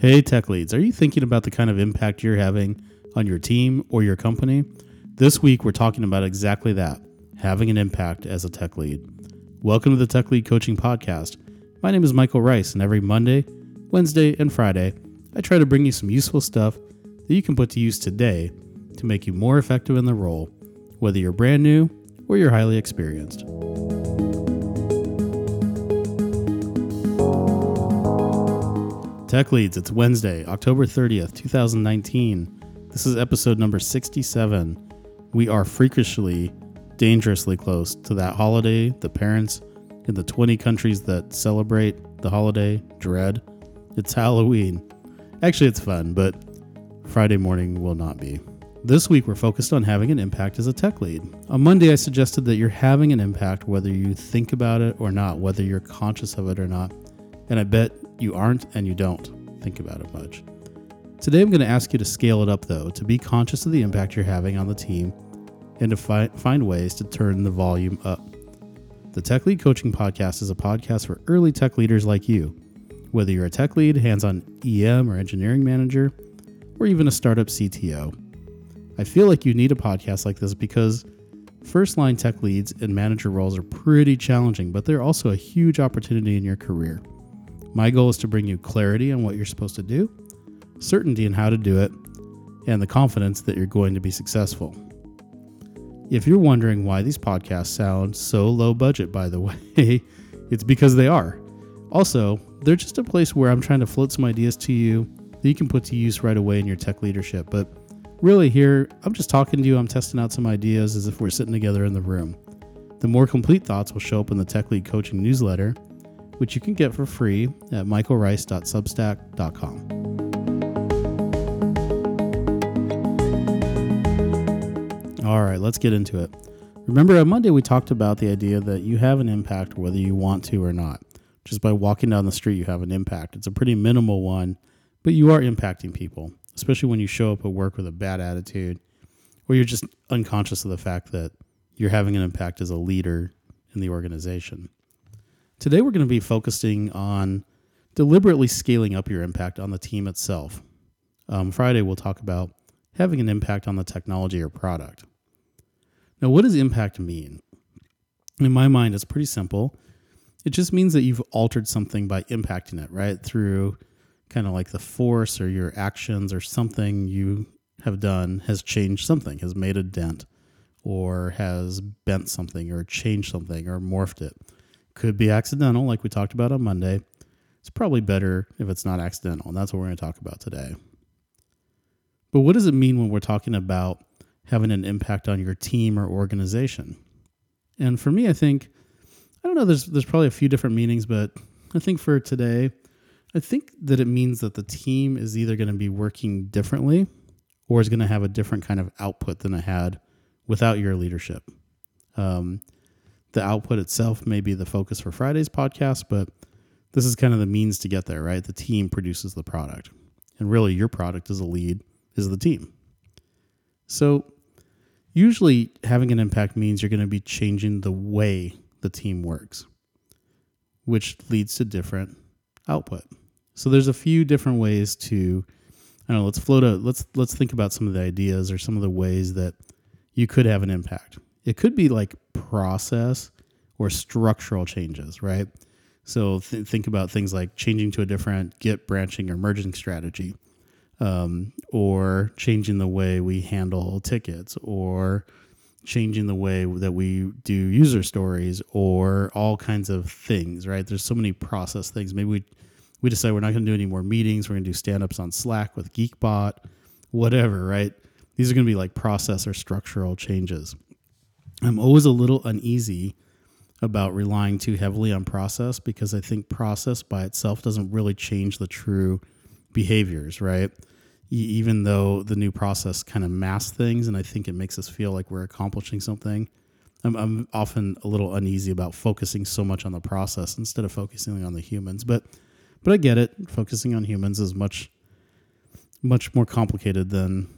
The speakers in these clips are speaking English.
Hey, tech leads, are you thinking about the kind of impact you're having on your team or your company? This week, we're talking about exactly that having an impact as a tech lead. Welcome to the Tech Lead Coaching Podcast. My name is Michael Rice, and every Monday, Wednesday, and Friday, I try to bring you some useful stuff that you can put to use today to make you more effective in the role, whether you're brand new or you're highly experienced. Tech Leads, it's Wednesday, October 30th, 2019. This is episode number 67. We are freakishly, dangerously close to that holiday the parents in the 20 countries that celebrate the holiday dread. It's Halloween. Actually, it's fun, but Friday morning will not be. This week, we're focused on having an impact as a tech lead. On Monday, I suggested that you're having an impact whether you think about it or not, whether you're conscious of it or not. And I bet you aren't and you don't think about it much. Today, I'm going to ask you to scale it up, though, to be conscious of the impact you're having on the team and to fi- find ways to turn the volume up. The Tech Lead Coaching Podcast is a podcast for early tech leaders like you. Whether you're a tech lead, hands on EM or engineering manager, or even a startup CTO, I feel like you need a podcast like this because first line tech leads and manager roles are pretty challenging, but they're also a huge opportunity in your career. My goal is to bring you clarity on what you're supposed to do, certainty in how to do it, and the confidence that you're going to be successful. If you're wondering why these podcasts sound so low budget, by the way, it's because they are. Also, they're just a place where I'm trying to float some ideas to you that you can put to use right away in your tech leadership. But really, here, I'm just talking to you, I'm testing out some ideas as if we're sitting together in the room. The more complete thoughts will show up in the Tech Lead Coaching newsletter which you can get for free at michaelrice.substack.com. All right, let's get into it. Remember, on Monday we talked about the idea that you have an impact whether you want to or not. Just by walking down the street, you have an impact. It's a pretty minimal one, but you are impacting people, especially when you show up at work with a bad attitude or you're just unconscious of the fact that you're having an impact as a leader in the organization. Today, we're going to be focusing on deliberately scaling up your impact on the team itself. Um, Friday, we'll talk about having an impact on the technology or product. Now, what does impact mean? In my mind, it's pretty simple. It just means that you've altered something by impacting it, right? Through kind of like the force or your actions or something you have done has changed something, has made a dent, or has bent something, or changed something, or morphed it could be accidental, like we talked about on Monday. It's probably better if it's not accidental, and that's what we're going to talk about today. But what does it mean when we're talking about having an impact on your team or organization? And for me, I think I don't know. There's there's probably a few different meanings, but I think for today, I think that it means that the team is either going to be working differently or is going to have a different kind of output than it had without your leadership. Um, the output itself may be the focus for Friday's podcast, but this is kind of the means to get there, right? The team produces the product. And really, your product as a lead is the team. So, usually, having an impact means you're going to be changing the way the team works, which leads to different output. So, there's a few different ways to, I don't know, let's float out, let's, let's think about some of the ideas or some of the ways that you could have an impact. It could be like process or structural changes, right? So th- think about things like changing to a different Git branching or merging strategy, um, or changing the way we handle tickets, or changing the way that we do user stories, or all kinds of things, right? There's so many process things. Maybe we we decide we're not going to do any more meetings. We're going to do stand ups on Slack with Geekbot, whatever, right? These are going to be like process or structural changes. I'm always a little uneasy about relying too heavily on process because I think process by itself doesn't really change the true behaviors, right? even though the new process kind of masks things and I think it makes us feel like we're accomplishing something. I'm, I'm often a little uneasy about focusing so much on the process instead of focusing on the humans, but but I get it. Focusing on humans is much much more complicated than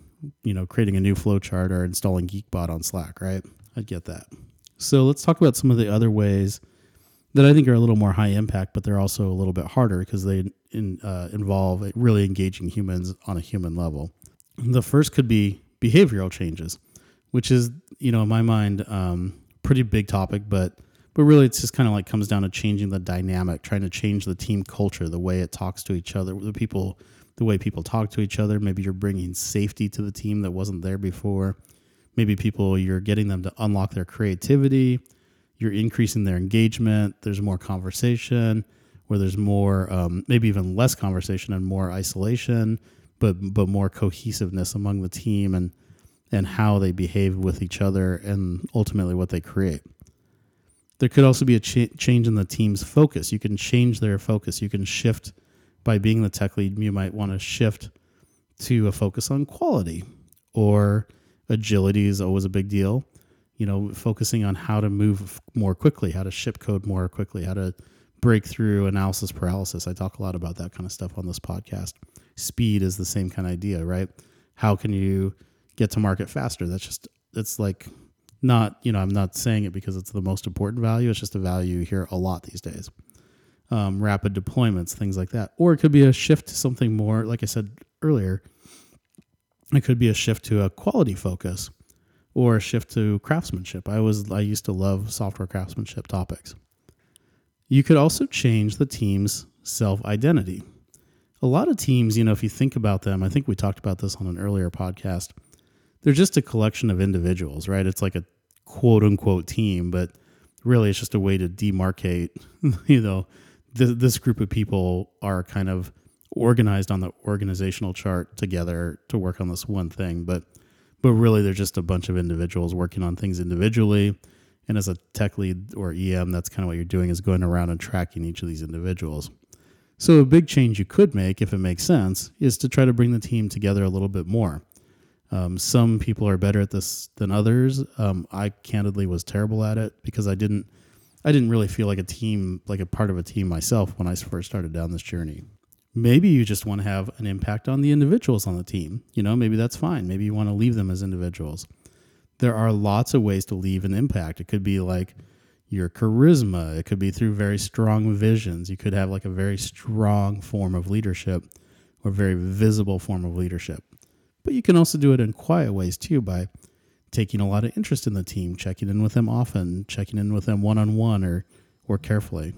you know creating a new flowchart or installing Geekbot on Slack, right? I get that. So let's talk about some of the other ways that I think are a little more high impact, but they're also a little bit harder because they in, uh, involve really engaging humans on a human level. The first could be behavioral changes, which is, you know, in my mind, um, pretty big topic, but but really it's just kind of like comes down to changing the dynamic, trying to change the team culture, the way it talks to each other, the people, the way people talk to each other. Maybe you're bringing safety to the team that wasn't there before. Maybe people you're getting them to unlock their creativity you're increasing their engagement. There's more conversation, where there's more, um, maybe even less conversation and more isolation, but but more cohesiveness among the team and and how they behave with each other and ultimately what they create. There could also be a ch- change in the team's focus. You can change their focus. You can shift by being the tech lead. You might want to shift to a focus on quality or agility is always a big deal you know, focusing on how to move more quickly, how to ship code more quickly, how to break through analysis paralysis. I talk a lot about that kind of stuff on this podcast. Speed is the same kind of idea, right? How can you get to market faster? That's just, it's like not, you know, I'm not saying it because it's the most important value. It's just a value you hear a lot these days. Um, rapid deployments, things like that. Or it could be a shift to something more, like I said earlier, it could be a shift to a quality focus or a shift to craftsmanship. I was I used to love software craftsmanship topics. You could also change the team's self-identity. A lot of teams, you know, if you think about them, I think we talked about this on an earlier podcast. They're just a collection of individuals, right? It's like a quote unquote team, but really it's just a way to demarcate, you know, th- this group of people are kind of organized on the organizational chart together to work on this one thing, but but really they're just a bunch of individuals working on things individually. And as a tech lead or em that's kind of what you're doing is going around and tracking each of these individuals. So a big change you could make if it makes sense is to try to bring the team together a little bit more. Um, some people are better at this than others. Um, i candidly was terrible at it because i didn't i didn't really feel like a team like a part of a team myself when i first started down this journey Maybe you just want to have an impact on the individuals on the team. You know, maybe that's fine. Maybe you want to leave them as individuals. There are lots of ways to leave an impact. It could be like your charisma, it could be through very strong visions. You could have like a very strong form of leadership or very visible form of leadership. But you can also do it in quiet ways too by taking a lot of interest in the team, checking in with them often, checking in with them one on one or or carefully.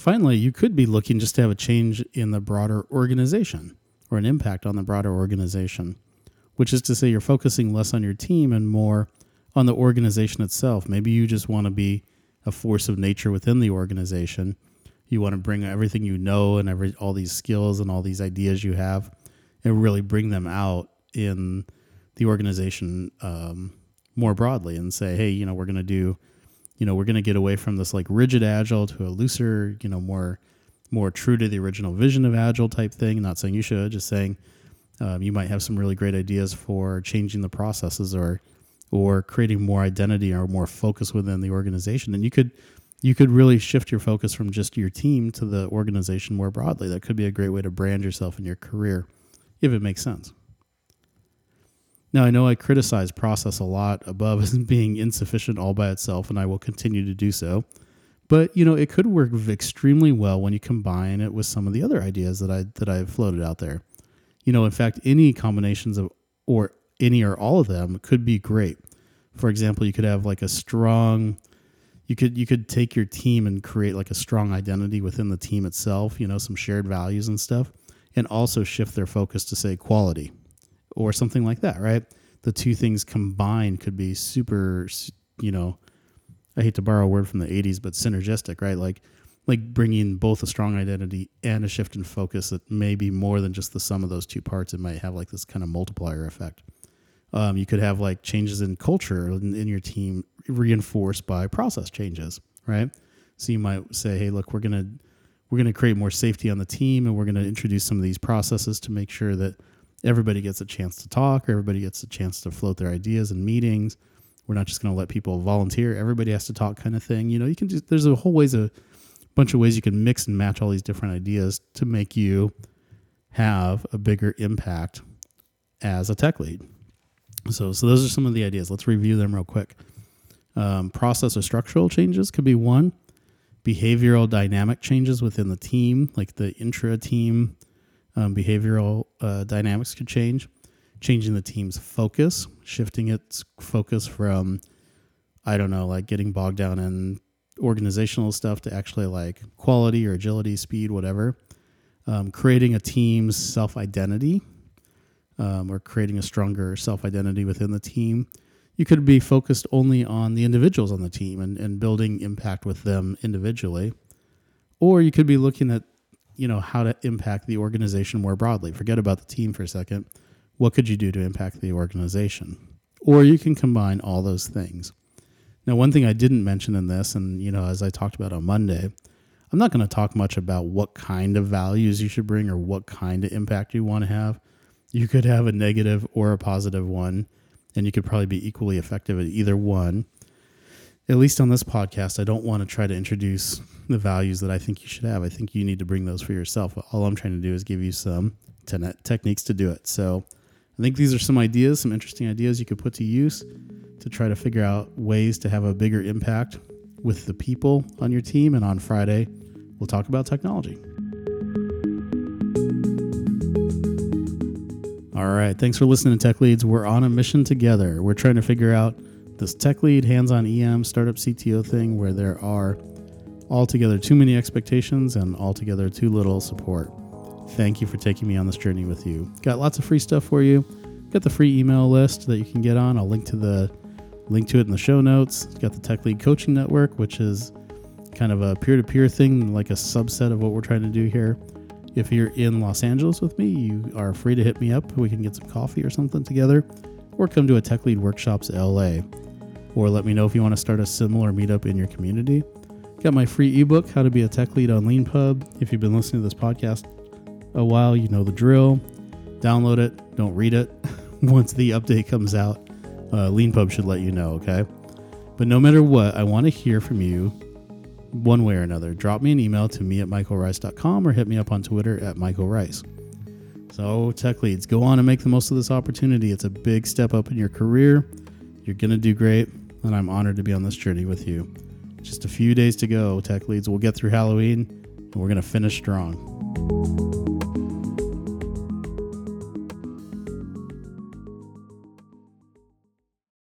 Finally, you could be looking just to have a change in the broader organization or an impact on the broader organization, which is to say you're focusing less on your team and more on the organization itself. Maybe you just want to be a force of nature within the organization. You want to bring everything you know and every all these skills and all these ideas you have, and really bring them out in the organization um, more broadly and say, hey, you know, we're going to do you know, we're going to get away from this like rigid agile to a looser, you know, more more true to the original vision of agile type thing. Not saying you should, just saying um, you might have some really great ideas for changing the processes or or creating more identity or more focus within the organization. And you could you could really shift your focus from just your team to the organization more broadly. That could be a great way to brand yourself in your career, if it makes sense. Now, I know I criticize process a lot above as being insufficient all by itself, and I will continue to do so. But you know, it could work extremely well when you combine it with some of the other ideas that I that I've floated out there. You know, in fact, any combinations of or any or all of them could be great. For example, you could have like a strong you could you could take your team and create like a strong identity within the team itself, you know, some shared values and stuff, and also shift their focus to say quality or something like that, right? The two things combined could be super, you know, I hate to borrow a word from the 80s, but synergistic, right? Like, like bringing both a strong identity and a shift in focus that may be more than just the sum of those two parts. It might have like this kind of multiplier effect. Um, you could have like changes in culture in, in your team reinforced by process changes, right? So you might say, hey, look, we're gonna we're gonna create more safety on the team, and we're gonna introduce some of these processes to make sure that everybody gets a chance to talk, everybody gets a chance to float their ideas in meetings. We're not just going to let people volunteer. Everybody has to talk, kind of thing. You know, you can just there's a whole ways a bunch of ways you can mix and match all these different ideas to make you have a bigger impact as a tech lead. So, so those are some of the ideas. Let's review them real quick. Um, process or structural changes could be one. behavioral dynamic changes within the team, like the intra team um, behavioral uh, dynamics could change, changing the team's focus, shifting its focus from, I don't know, like getting bogged down in organizational stuff to actually like quality or agility, speed, whatever. Um, creating a team's self identity um, or creating a stronger self identity within the team. You could be focused only on the individuals on the team and, and building impact with them individually. Or you could be looking at, you know, how to impact the organization more broadly. Forget about the team for a second. What could you do to impact the organization? Or you can combine all those things. Now, one thing I didn't mention in this, and you know, as I talked about on Monday, I'm not going to talk much about what kind of values you should bring or what kind of impact you want to have. You could have a negative or a positive one, and you could probably be equally effective at either one. At least on this podcast, I don't want to try to introduce the values that I think you should have. I think you need to bring those for yourself. All I'm trying to do is give you some te- techniques to do it. So I think these are some ideas, some interesting ideas you could put to use to try to figure out ways to have a bigger impact with the people on your team. And on Friday, we'll talk about technology. All right. Thanks for listening to Tech Leads. We're on a mission together. We're trying to figure out this tech lead, hands on EM, startup CTO thing where there are altogether too many expectations and altogether too little support. Thank you for taking me on this journey with you. Got lots of free stuff for you. Got the free email list that you can get on. I'll link to the link to it in the show notes. Got the Tech Lead Coaching Network, which is kind of a peer-to-peer thing, like a subset of what we're trying to do here. If you're in Los Angeles with me, you are free to hit me up. We can get some coffee or something together, or come to a Tech Lead Workshops LA, or let me know if you want to start a similar meetup in your community. Got my free ebook, How to Be a Tech Lead on LeanPub. If you've been listening to this podcast a while, you know the drill. Download it, don't read it. Once the update comes out, uh, LeanPub should let you know, okay? But no matter what, I want to hear from you one way or another. Drop me an email to me at michaelrice.com or hit me up on Twitter at michaelrice. So, tech leads, go on and make the most of this opportunity. It's a big step up in your career. You're going to do great, and I'm honored to be on this journey with you. Just a few days to go, tech leads. We'll get through Halloween, and we're going to finish strong.